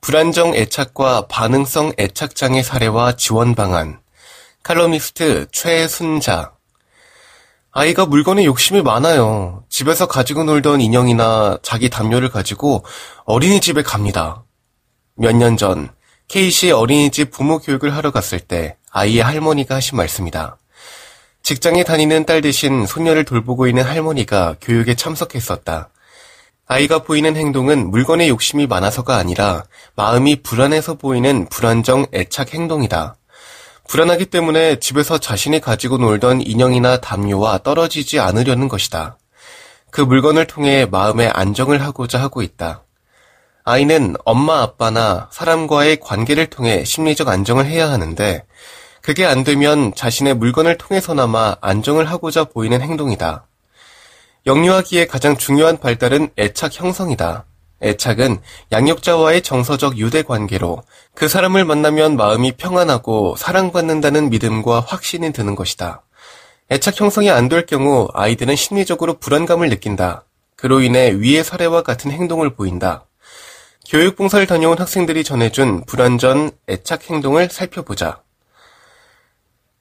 불안정 애착과 반응성 애착 장애 사례와 지원 방안 칼럼니스트 최순자 아이가 물건에 욕심이 많아요. 집에서 가지고 놀던 인형이나 자기 담요를 가지고 어린이집에 갑니다. 몇 년 전 K씨 어린이집 부모 교육을 하러 갔을 때 아이의 할머니가 하신 말씀이다. 직장에 다니는 딸 대신 손녀를 돌보고 있는 할머니가 교육에 참석했었다. 아이가 보이는 행동은 물건에 욕심이 많아서가 아니라 마음이 불안해서 보이는 불안정 애착 행동이다. 불안하기 때문에 집에서 자신이 가지고 놀던 인형이나 담요와 떨어지지 않으려는 것이다. 그 물건을 통해 마음의 안정을 하고자 하고 있다. 아이는 엄마 아빠나 사람과의 관계를 통해 심리적 안정을 해야 하는데 그게 안 되면 자신의 물건을 통해서나마 안정을 하고자 보이는 행동이다. 영유아기의 가장 중요한 발달은 애착 형성이다. 애착은 양육자와의 정서적 유대 관계로 그 사람을 만나면 마음이 평안하고 사랑받는다는 믿음과 확신이 드는 것이다. 애착 형성이 안 될 경우 아이들은 심리적으로 불안감을 느낀다. 그로 인해 위의 사례와 같은 행동을 보인다. 교육봉사를 다녀온 학생들이 전해준 불안전 애착 행동을 살펴보자.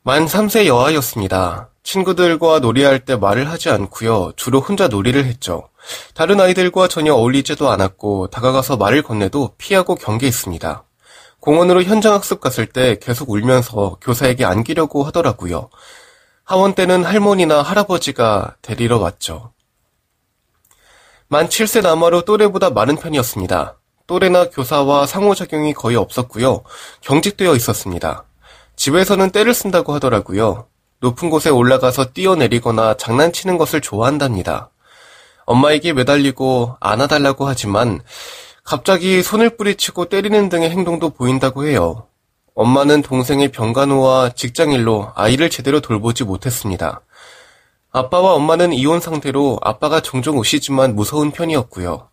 만 3세 여아였습니다. 친구들과 놀이할 때 말을 하지 않고요. 주로 혼자 놀이를 했죠. 다른 아이들과 전혀 어울리지도 않았고 다가가서 말을 건네도 피하고 경계했습니다. 공원으로 현장 학습 갔을 때 계속 울면서 교사에게 안기려고 하더라고요. 하원 때는 할머니나 할아버지가 데리러 왔죠. 만 7세 남아로 또래보다 많은 편이었습니다. 또래나 교사와 상호작용이 거의 없었고요. 경직되어 있었습니다. 집에서는 때를 쓴다고 하더라고요. 높은 곳에 올라가서 뛰어내리거나 장난치는 것을 좋아한답니다. 엄마에게 매달리고 안아달라고 하지만 갑자기 손을 뿌리치고 때리는 등의 행동도 보인다고 해요. 엄마는 동생의 병간호와 직장일로 아이를 제대로 돌보지 못했습니다. 아빠와 엄마는 이혼 상태로 아빠가 종종 오시지만 무서운 편이었고요.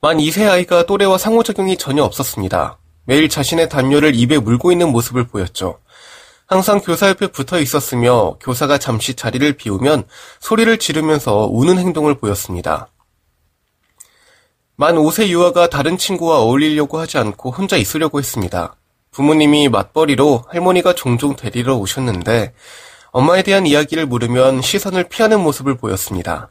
만 2세 아이가 또래와 상호작용이 전혀 없었습니다. 매일 자신의 담요를 입에 물고 있는 모습을 보였죠. 항상 교사 옆에 붙어 있었으며 교사가 잠시 자리를 비우면 소리를 지르면서 우는 행동을 보였습니다. 만 5세 유아가 다른 친구와 어울리려고 하지 않고 혼자 있으려고 했습니다. 부모님이 맞벌이로 할머니가 종종 데리러 오셨는데 엄마에 대한 이야기를 물으면 시선을 피하는 모습을 보였습니다.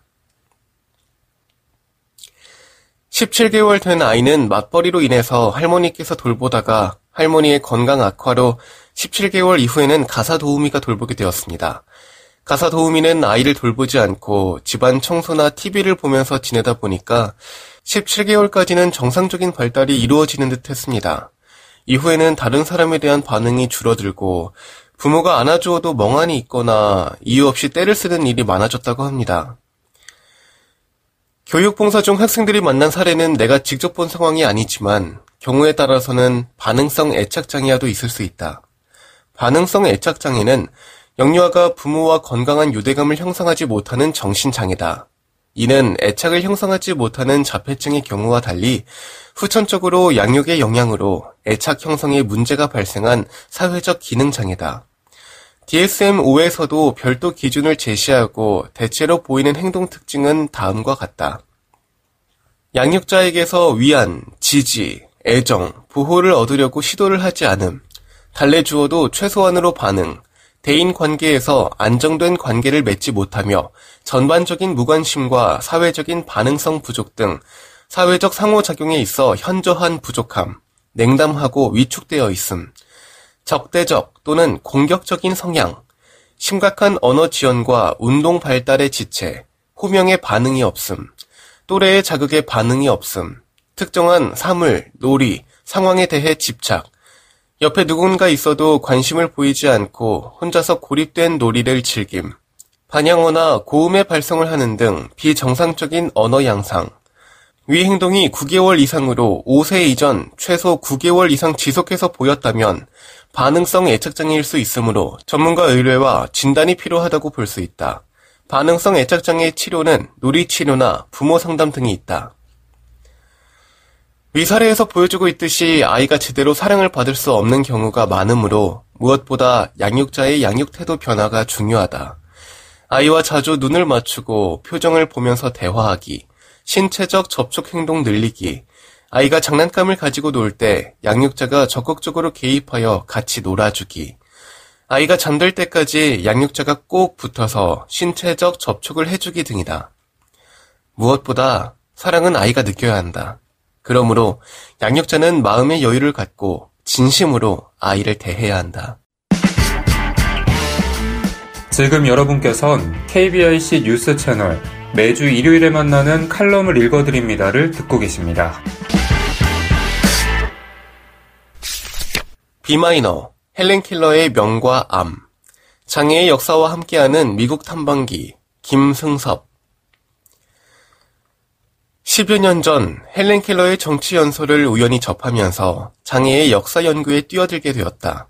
17개월 된 아이는 맞벌이로 인해서 할머니께서 돌보다가 할머니의 건강 악화로 17개월 이후에는 가사 도우미가 돌보게 되었습니다. 가사 도우미는 아이를 돌보지 않고 집안 청소나 TV를 보면서 지내다 보니까 17개월까지는 정상적인 발달이 이루어지는 듯 했습니다. 이후에는 다른 사람에 대한 반응이 줄어들고 부모가 안아주어도 멍하니 있거나 이유 없이 때를 쓰는 일이 많아졌다고 합니다. 교육봉사 중 학생들이 만난 사례는 내가 직접 본 상황이 아니지만 경우에 따라서는 반응성 애착장애와도 있을 수 있다. 반응성 애착장애는 영유아가 부모와 건강한 유대감을 형성하지 못하는 정신장애다. 이는 애착을 형성하지 못하는 자폐증의 경우와 달리 후천적으로 양육의 영향으로 애착 형성에 문제가 발생한 사회적 기능장애다. DSM-5에서도 별도 기준을 제시하고 대체로 보이는 행동 특징은 다음과 같다. 양육자에게서 위안, 지지, 애정, 보호를 얻으려고 시도를 하지 않음, 달래주어도 최소한으로 반응, 대인 관계에서 안정된 관계를 맺지 못하며 전반적인 무관심과 사회적인 반응성 부족 등 사회적 상호작용에 있어 현저한 부족함, 냉담하고 위축되어 있음, 적대적 또는 공격적인 성향, 심각한 언어 지연과 운동 발달의 지체, 호명의 반응이 없음, 또래의 자극에 반응이 없음, 특정한 사물, 놀이, 상황에 대해 집착, 옆에 누군가 있어도 관심을 보이지 않고 혼자서 고립된 놀이를 즐김, 반향어나 고음의 발성을 하는 등 비정상적인 언어 양상, 위 행동이 9개월 이상으로 5세 이전 최소 9개월 이상 지속해서 보였다면 반응성 애착장애일 수 있으므로 전문가 의뢰와 진단이 필요하다고 볼 수 있다. 반응성 애착장애 치료는 놀이치료나 부모 상담 등이 있다. 위사례에서 보여주고 있듯이 아이가 제대로 사랑을 받을 수 없는 경우가 많으므로 무엇보다 양육자의 양육 태도 변화가 중요하다. 아이와 자주 눈을 맞추고 표정을 보면서 대화하기, 신체적 접촉 행동 늘리기, 아이가 장난감을 가지고 놀 때 양육자가 적극적으로 개입하여 같이 놀아주기, 아이가 잠들 때까지 양육자가 꼭 붙어서 신체적 접촉을 해주기 등이다. 무엇보다 사랑은 아이가 느껴야 한다. 그러므로 양육자는 마음의 여유를 갖고 진심으로 아이를 대해야 한다. 지금 여러분께선 KBIC 뉴스 채널 매주 일요일에 만나는 칼럼을 읽어드립니다를 듣고 계십니다. 비마이너, 헬렌 킬러의 명과 암, 장애의 역사와 함께하는 미국 탐방기, 김승섭. 10여 년 전 헬렌 킬러의 정치 연설을 우연히 접하면서 장애의 역사 연구에 뛰어들게 되었다.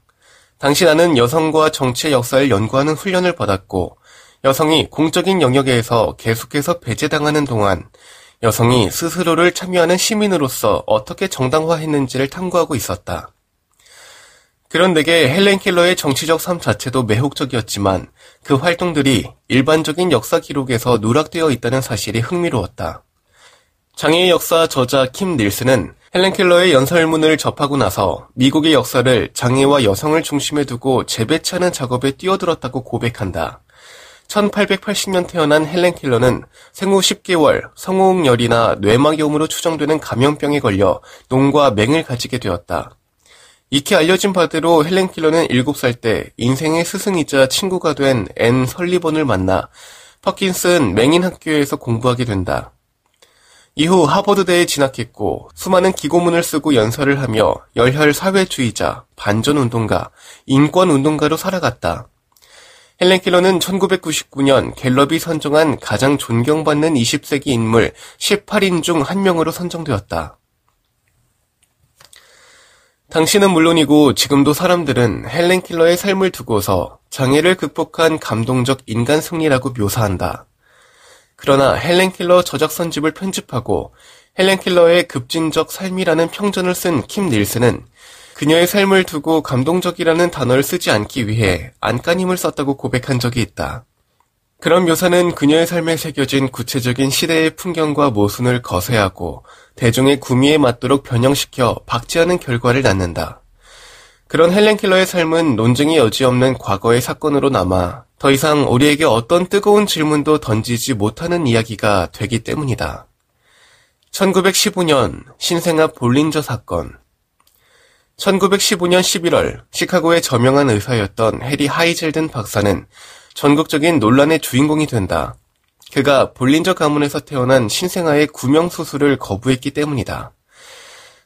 당시 나는 여성과 정치의 역사를 연구하는 훈련을 받았고 여성이 공적인 영역에서 계속해서 배제당하는 동안 여성이 스스로를 참여하는 시민으로서 어떻게 정당화했는지를 탐구하고 있었다. 그런 데게 헬렌 킬러의 정치적 삶 자체도 매혹적이었지만 그 활동들이 일반적인 역사 기록에서 누락되어 있다는 사실이 흥미로웠다. 장애의 역사 저자 킴 닐스는 헬렌 켈러의 연설문을 접하고 나서 미국의 역사를 장애와 여성을 중심에 두고 재배치하는 작업에 뛰어들었다고 고백한다. 1880년 태어난 헬렌 킬러는 생후 10개월 성호응열이나 뇌막염으로 추정되는 감염병에 걸려 농과 맹을 가지게 되었다. 익히 알려진 바대로 헬렌 켈러는 7살 때 인생의 스승이자 친구가 된 앤 설리번을 만나 퍼킨스 맹인 학교에서 공부하게 된다. 이후 하버드대에 진학했고 수많은 기고문을 쓰고 연설을 하며 열혈 사회주의자, 반전운동가, 인권운동가로 살아갔다. 헬렌 켈러는 1999년 갤럽이 선정한 가장 존경받는 20세기 인물 18인 중 한 명으로 선정되었다. 당신은 물론이고 지금도 사람들은 헬렌 킬러의 삶을 두고서 장애를 극복한 감동적 인간 승리라고 묘사한다. 그러나 헬렌 킬러 저작선집을 편집하고 헬렌 킬러의 급진적 삶이라는 평전을 쓴 킴 닐스는 그녀의 삶을 두고 감동적이라는 단어를 쓰지 않기 위해 안간힘을 썼다고 고백한 적이 있다. 그런 묘사는 그녀의 삶에 새겨진 구체적인 시대의 풍경과 모순을 거세하고 대중의 구미에 맞도록 변형시켜 박제하는 결과를 낳는다. 그런 헬렌 킬러의 삶은 논쟁이 여지없는 과거의 사건으로 남아 더 이상 우리에게 어떤 뜨거운 질문도 던지지 못하는 이야기가 되기 때문이다. 1915년 신생아 볼린저 사건 1915년 11월 시카고의 저명한 의사였던 해리 하이젤든 박사는 전국적인 논란의 주인공이 된다. 그가 볼린저 가문에서 태어난 신생아의 구명 수술을 거부했기 때문이다.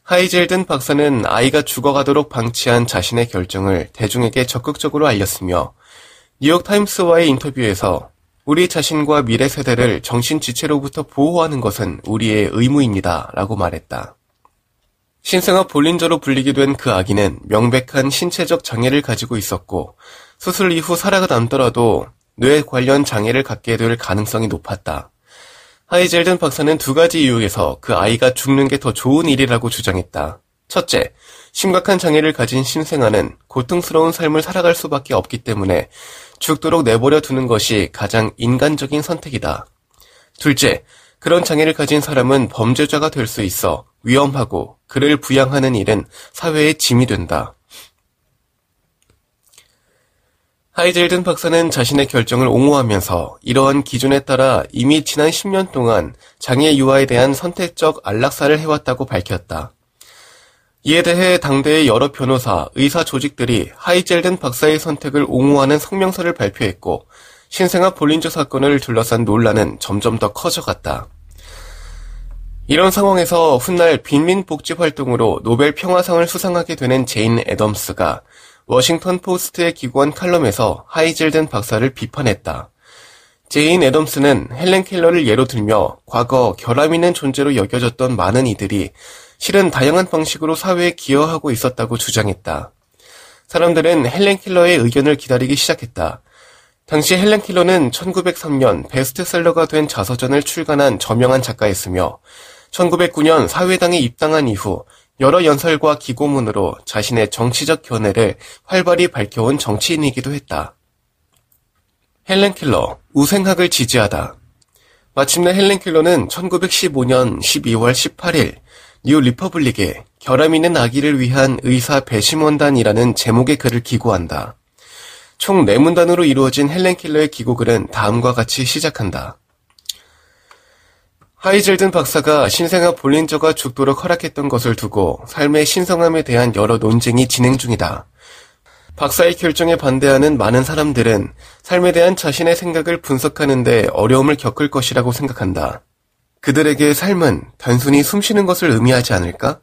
하이젤든 박사는 아이가 죽어가도록 방치한 자신의 결정을 대중에게 적극적으로 알렸으며 뉴욕타임스와의 인터뷰에서 우리 자신과 미래 세대를 정신지체로부터 보호하는 것은 우리의 의무입니다. 라고 말했다. 신생아 볼린저로 불리게 된 그 아기는 명백한 신체적 장애를 가지고 있었고 수술 이후 살아가 남더라도 뇌 관련 장애를 갖게 될 가능성이 높았다. 하이젤든 박사는 두 가지 이유에서 그 아이가 죽는 게 더 좋은 일이라고 주장했다. 첫째, 심각한 장애를 가진 신생아는 고통스러운 삶을 살아갈 수밖에 없기 때문에 죽도록 내버려 두는 것이 가장 인간적인 선택이다. 둘째, 그런 장애를 가진 사람은 범죄자가 될 수 있어 위험하고 그를 부양하는 일은 사회의 짐이 된다. 하이젤든 박사는 자신의 결정을 옹호하면서 이러한 기준에 따라 이미 지난 10년 동안 장애 유아에 대한 선택적 안락사를 해왔다고 밝혔다. 이에 대해 당대의 여러 변호사, 의사 조직들이 하이젤든 박사의 선택을 옹호하는 성명서를 발표했고 신생아 볼린저 사건을 둘러싼 논란은 점점 더 커져갔다. 이런 상황에서 훗날 빈민 복지 활동으로 노벨 평화상을 수상하게 되는 제인 애덤스가 워싱턴 포스트에 기고한 칼럼에서 하이젤든 박사를 비판했다. 제인 애덤스는 헬렌 켈러를 예로 들며 과거 결함 있는 존재로 여겨졌던 많은 이들이 실은 다양한 방식으로 사회에 기여하고 있었다고 주장했다. 사람들은 헬렌 켈러의 의견을 기다리기 시작했다. 당시 헬렌 켈러는 1903년 베스트셀러가 된 자서전을 출간한 저명한 작가였으며 1909년 사회당에 입당한 이후 여러 연설과 기고문으로 자신의 정치적 견해를 활발히 밝혀온 정치인이기도 했다. 헬렌 켈러, 우생학을 지지하다. 마침내 헬렌 켈러는 1915년 12월 18일 뉴 리퍼블릭에 결함 있는 아기를 위한 의사 배심원단이라는 제목의 글을 기고한다. 총 4문단으로 이루어진 헬렌 켈러의 기고글은 다음과 같이 시작한다. 하이젤든 박사가 신생아 볼린저가 죽도록 허락했던 것을 두고 삶의 신성함에 대한 여러 논쟁이 진행 중이다. 박사의 결정에 반대하는 많은 사람들은 삶에 대한 자신의 생각을 분석하는데 어려움을 겪을 것이라고 생각한다. 그들에게 삶은 단순히 숨쉬는 것을 의미하지 않을까?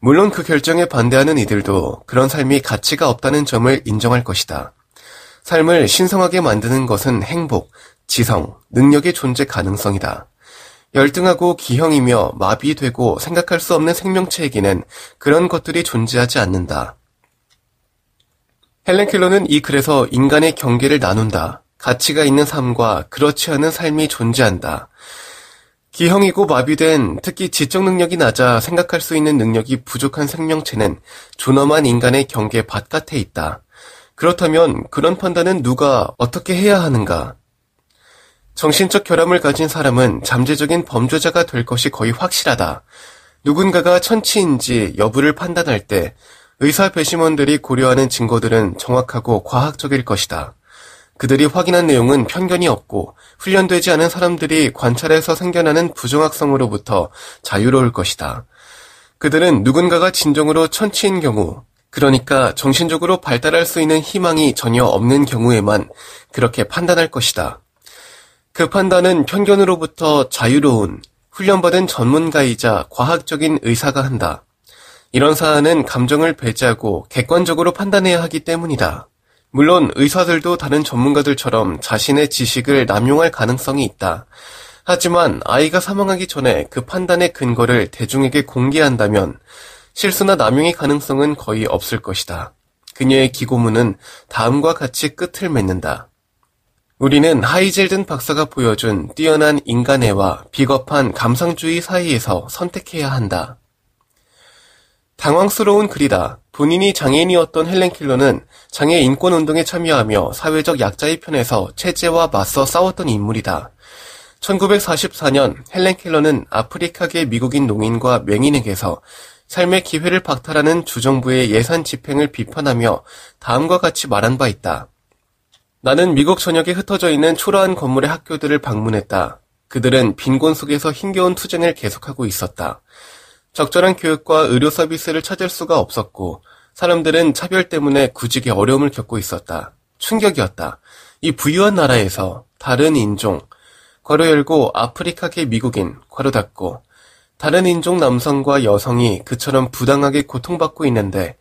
물론 그 결정에 반대하는 이들도 그런 삶이 가치가 없다는 점을 인정할 것이다. 삶을 신성하게 만드는 것은 행복, 지성, 능력의 존재 가능성이다. 열등하고 기형이며 마비되고 생각할 수 없는 생명체에게는 그런 것들이 존재하지 않는다. 헬렌 켈러는 이 글에서 인간의 경계를 나눈다. 가치가 있는 삶과 그렇지 않은 삶이 존재한다. 기형이고 마비된 특히 지적 능력이 낮아 생각할 수 있는 능력이 부족한 생명체는 존엄한 인간의 경계 바깥에 있다. 그렇다면 그런 판단은 누가 어떻게 해야 하는가? 정신적 결함을 가진 사람은 잠재적인 범죄자가 될 것이 거의 확실하다. 누군가가 천치인지 여부를 판단할 때 의사 배심원들이 고려하는 증거들은 정확하고 과학적일 것이다. 그들이 확인한 내용은 편견이 없고 훈련되지 않은 사람들이 관찰해서 생겨나는 부정확성으로부터 자유로울 것이다. 그들은 누군가가 진정으로 천치인 경우, 그러니까 정신적으로 발달할 수 있는 희망이 전혀 없는 경우에만 그렇게 판단할 것이다. 그 판단은 편견으로부터 자유로운 훈련받은 전문가이자 과학적인 의사가 한다. 이런 사안은 감정을 배제하고 객관적으로 판단해야 하기 때문이다. 물론 의사들도 다른 전문가들처럼 자신의 지식을 남용할 가능성이 있다. 하지만 아이가 사망하기 전에 그 판단의 근거를 대중에게 공개한다면 실수나 남용의 가능성은 거의 없을 것이다. 그녀의 기고문은 다음과 같이 끝을 맺는다. 우리는 하이젤든 박사가 보여준 뛰어난 인간애와 비겁한 감상주의 사이에서 선택해야 한다. 당황스러운 글이다. 본인이 장애인이었던 헬렌 킬러는 장애 인권 운동에 참여하며 사회적 약자의 편에서 체제와 맞서 싸웠던 인물이다. 1944년 헬렌 킬러는 아프리카계 미국인 농인과 맹인에게서 삶의 기회를 박탈하는 주정부의 예산 집행을 비판하며 다음과 같이 말한 바 있다. 나는 미국 전역에 흩어져 있는 초라한 건물의 학교들을 방문했다. 그들은 빈곤 속에서 힘겨운 투쟁을 계속하고 있었다. 적절한 교육과 의료 서비스를 찾을 수가 없었고 사람들은 차별 때문에 구직에 어려움을 겪고 있었다. 충격이었다. 이 부유한 나라에서 다른 인종, 괄호 열고 아프리카계 미국인, 괄호 닫고 다른 인종 남성과 여성이 그처럼 부당하게 고통받고 있는데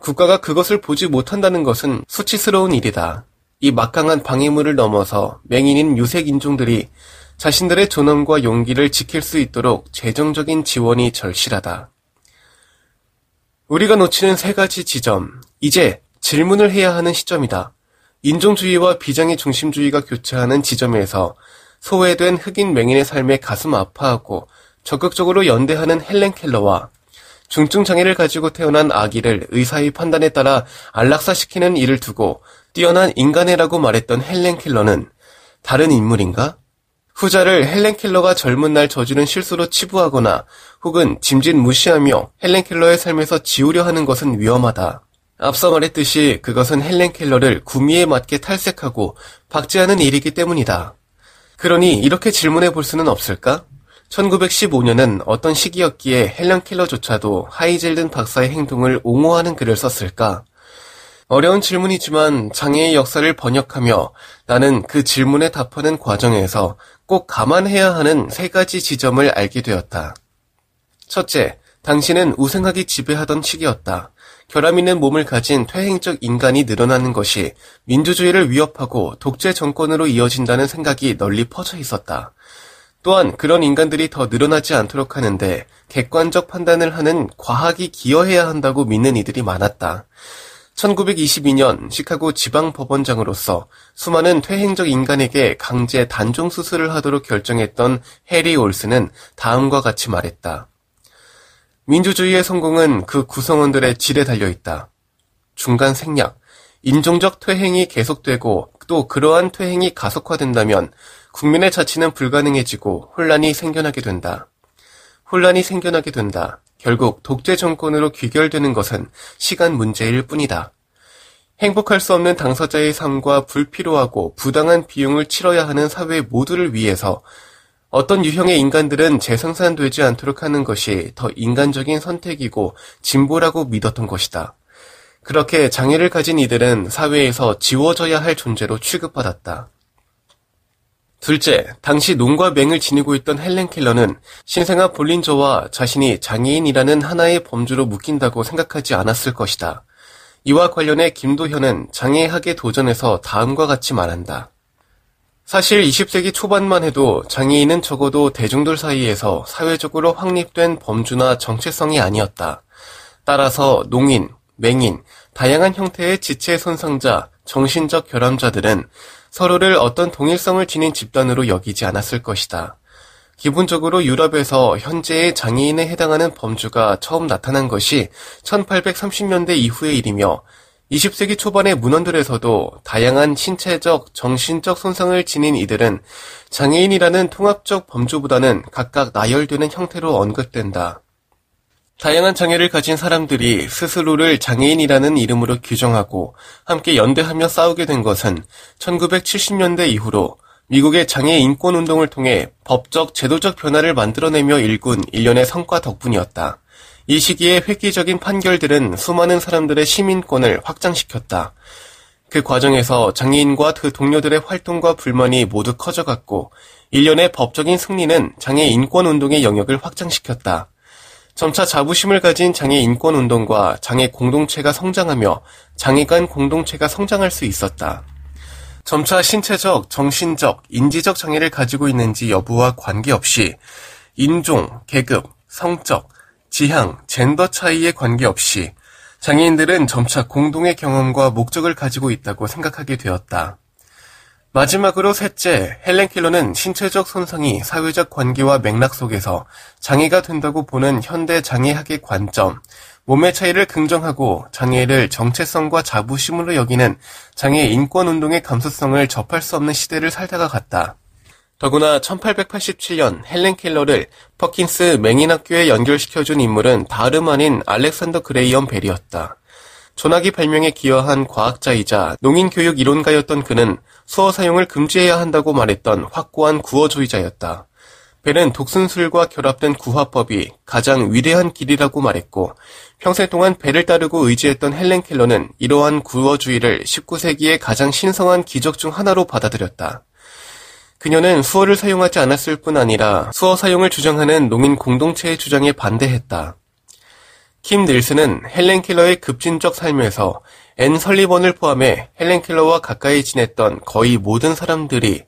국가가 그것을 보지 못한다는 것은 수치스러운 일이다. 이 막강한 방해물을 넘어서 맹인인 유색 인종들이 자신들의 존엄과 용기를 지킬 수 있도록 재정적인 지원이 절실하다. 우리가 놓치는 세 가지 지점. 이제 질문을 해야 하는 시점이다. 인종주의와 비장의 중심주의가 교차하는 지점에서 소외된 흑인 맹인의 삶에 가슴 아파하고 적극적으로 연대하는 헬렌 켈러와 중증 장애를 가지고 태어난 아기를 의사의 판단에 따라 안락사시키는 일을 두고 뛰어난 인간애라고 말했던 헬렌 켈러는 다른 인물인가? 후자를 헬렌 켈러가 젊은 날 저지른 실수로 치부하거나 혹은 짐짓 무시하며 헬렌 켈러의 삶에서 지우려 하는 것은 위험하다. 앞서 말했듯이 그것은 헬렌 켈러를 구미에 맞게 탈색하고 박제하는 일이기 때문이다. 그러니 이렇게 질문해 볼 수는 없을까? 1915년은 어떤 시기였기에 헬런 킬러조차도 하이젤든 박사의 행동을 옹호하는 글을 썼을까? 어려운 질문이지만 장애의 역사를 번역하며 나는 그 질문에 답하는 과정에서 꼭 감안해야 하는 세 가지 지점을 알게 되었다. 첫째, 당신은 우생학이 지배하던 시기였다. 결함 있는 몸을 가진 퇴행적 인간이 늘어나는 것이 민주주의를 위협하고 독재 정권으로 이어진다는 생각이 널리 퍼져 있었다. 또한 그런 인간들이 더 늘어나지 않도록 하는데 객관적 판단을 하는 과학이 기여해야 한다고 믿는 이들이 많았다. 1922년 시카고 지방법원장으로서 수많은 퇴행적 인간에게 강제 단종 수술을 하도록 결정했던 해리 올스는 다음과 같이 말했다. 민주주의의 성공은 그 구성원들의 질에 달려 있다. 중간 생략, 인종적 퇴행이 계속되고 또 그러한 퇴행이 가속화된다면 국민의 자치는 불가능해지고 혼란이 생겨나게 된다. 혼란이 생겨나게 된다. 결국 독재 정권으로 귀결되는 것은 시간 문제일 뿐이다. 행복할 수 없는 당사자의 삶과 불필요하고 부당한 비용을 치러야 하는 사회 모두를 위해서 어떤 유형의 인간들은 재생산되지 않도록 하는 것이 더 인간적인 선택이고 진보라고 믿었던 것이다. 그렇게 장애를 가진 이들은 사회에서 지워져야 할 존재로 취급받았다. 둘째, 당시 농과 맹을 지니고 있던 헬렌 켈러는 신생아 볼린저와 자신이 장애인이라는 하나의 범주로 묶인다고 생각하지 않았을 것이다. 이와 관련해 김도현은 장애학의 도전에서 다음과 같이 말한다. 사실 20세기 초반만 해도 장애인은 적어도 대중들 사이에서 사회적으로 확립된 범주나 정체성이 아니었다. 따라서 농인, 맹인, 다양한 형태의 지체 손상자, 정신적 결함자들은 서로를 어떤 동일성을 지닌 집단으로 여기지 않았을 것이다. 기본적으로 유럽에서 현재의 장애인에 해당하는 범주가 처음 나타난 것이 1830년대 이후의 일이며 20세기 초반의 문헌들에서도 다양한 신체적, 정신적 손상을 지닌 이들은 장애인이라는 통합적 범주보다는 각각 나열되는 형태로 언급된다. 다양한 장애를 가진 사람들이 스스로를 장애인이라는 이름으로 규정하고 함께 연대하며 싸우게 된 것은 1970년대 이후로 미국의 장애 인권 운동을 통해 법적, 제도적 변화를 만들어내며 일군 일련의 성과 덕분이었다. 이 시기에 획기적인 판결들은 수많은 사람들의 시민권을 확장시켰다. 그 과정에서 장애인과 그 동료들의 활동과 불만이 모두 커져갔고, 일련의 법적인 승리는 장애 인권 운동의 영역을 확장시켰다. 점차 자부심을 가진 장애 인권 운동과 장애 공동체가 성장하며 장애 간 공동체가 성장할 수 있었다. 점차 신체적, 정신적, 인지적 장애를 가지고 있는지 여부와 관계없이 인종, 계급, 성적, 지향, 젠더 차이에 관계없이 장애인들은 점차 공동의 경험과 목적을 가지고 있다고 생각하게 되었다. 마지막으로 셋째, 헬렌 킬러는 신체적 손상이 사회적 관계와 맥락 속에서 장애가 된다고 보는 현대 장애학의 관점, 몸의 차이를 긍정하고 장애를 정체성과 자부심으로 여기는 장애 인권 운동의 감수성을 접할 수 없는 시대를 살다가 갔다. 더구나 1887년 헬렌 켈러를 퍼킨스 맹인학교에 연결시켜준 인물은 다름 아닌 알렉산더 그레이엄 벨이었다. 전화기 발명에 기여한 과학자이자 농인교육 이론가였던 그는 수어 사용을 금지해야 한다고 말했던 확고한 구어주의자였다. 벨은 독순술과 결합된 구화법이 가장 위대한 길이라고 말했고 평생 동안 벨을 따르고 의지했던 헬렌 켈러는 이러한 구어주의를 19세기의 가장 신성한 기적 중 하나로 받아들였다. 그녀는 수어를 사용하지 않았을 뿐 아니라 수어 사용을 주장하는 농인 공동체의 주장에 반대했다. 킴 닐슨은 헬렌 켈러의 급진적 삶에서 앤 설리번을 포함해 헬렌 켈러와 가까이 지냈던 거의 모든 사람들이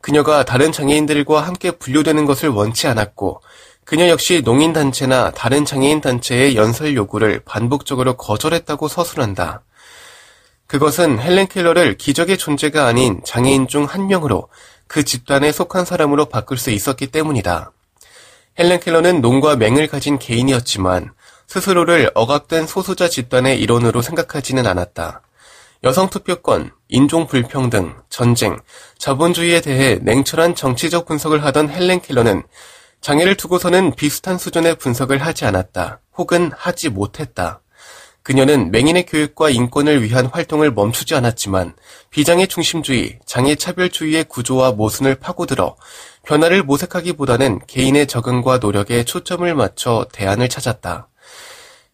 그녀가 다른 장애인들과 함께 분류되는 것을 원치 않았고 그녀 역시 농인단체나 다른 장애인 단체의 연설 요구를 반복적으로 거절했다고 서술한다. 그것은 헬렌 켈러를 기적의 존재가 아닌 장애인 중 한 명으로 그 집단에 속한 사람으로 바꿀 수 있었기 때문이다. 헬렌 켈러는 농과 맹을 가진 개인이었지만 스스로를 억압된 소수자 집단의 일원으로 생각하지는 않았다. 여성 투표권, 인종 불평등, 전쟁, 자본주의에 대해 냉철한 정치적 분석을 하던 헬렌 켈러는 장애를 두고서는 비슷한 수준의 분석을 하지 않았다. 혹은 하지 못했다. 그녀는 맹인의 교육과 인권을 위한 활동을 멈추지 않았지만 비장의 중심주의, 장애 차별주의의 구조와 모순을 파고들어 변화를 모색하기보다는 개인의 적응과 노력에 초점을 맞춰 대안을 찾았다.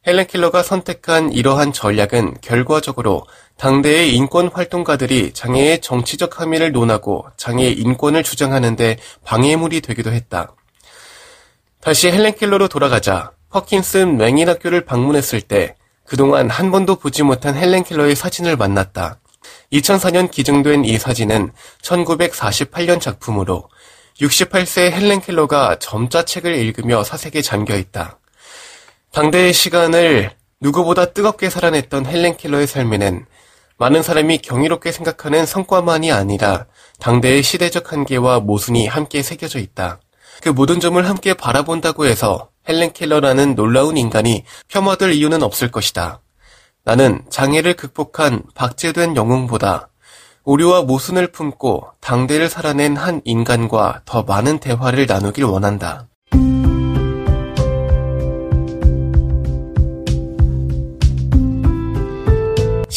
헬렌 킬러가 선택한 이러한 전략은 결과적으로 당대의 인권 활동가들이 장애의 정치적 함의를 논하고 장애의 인권을 주장하는데 방해물이 되기도 했다. 다시 헬렌 킬러로 돌아가자 퍼킨슨 맹인 학교를 방문했을 때 그동안 한 번도 보지 못한 헬렌 킬러의 사진을 만났다. 2004년 기증된 이 사진은 1948년 작품으로 68세 헬렌 킬러가 점자책을 읽으며 사색에 잠겨 있다. 당대의 시간을 누구보다 뜨겁게 살아냈던 헬렌 킬러의 삶에는 많은 사람이 경이롭게 생각하는 성과만이 아니라 당대의 시대적 한계와 모순이 함께 새겨져 있다. 그 모든 점을 함께 바라본다고 해서 헬렌 킬러라는 놀라운 인간이 폄하될 이유는 없을 것이다. 나는 장애를 극복한 박제된 영웅보다 오류와 모순을 품고 당대를 살아낸 한 인간과 더 많은 대화를 나누길 원한다.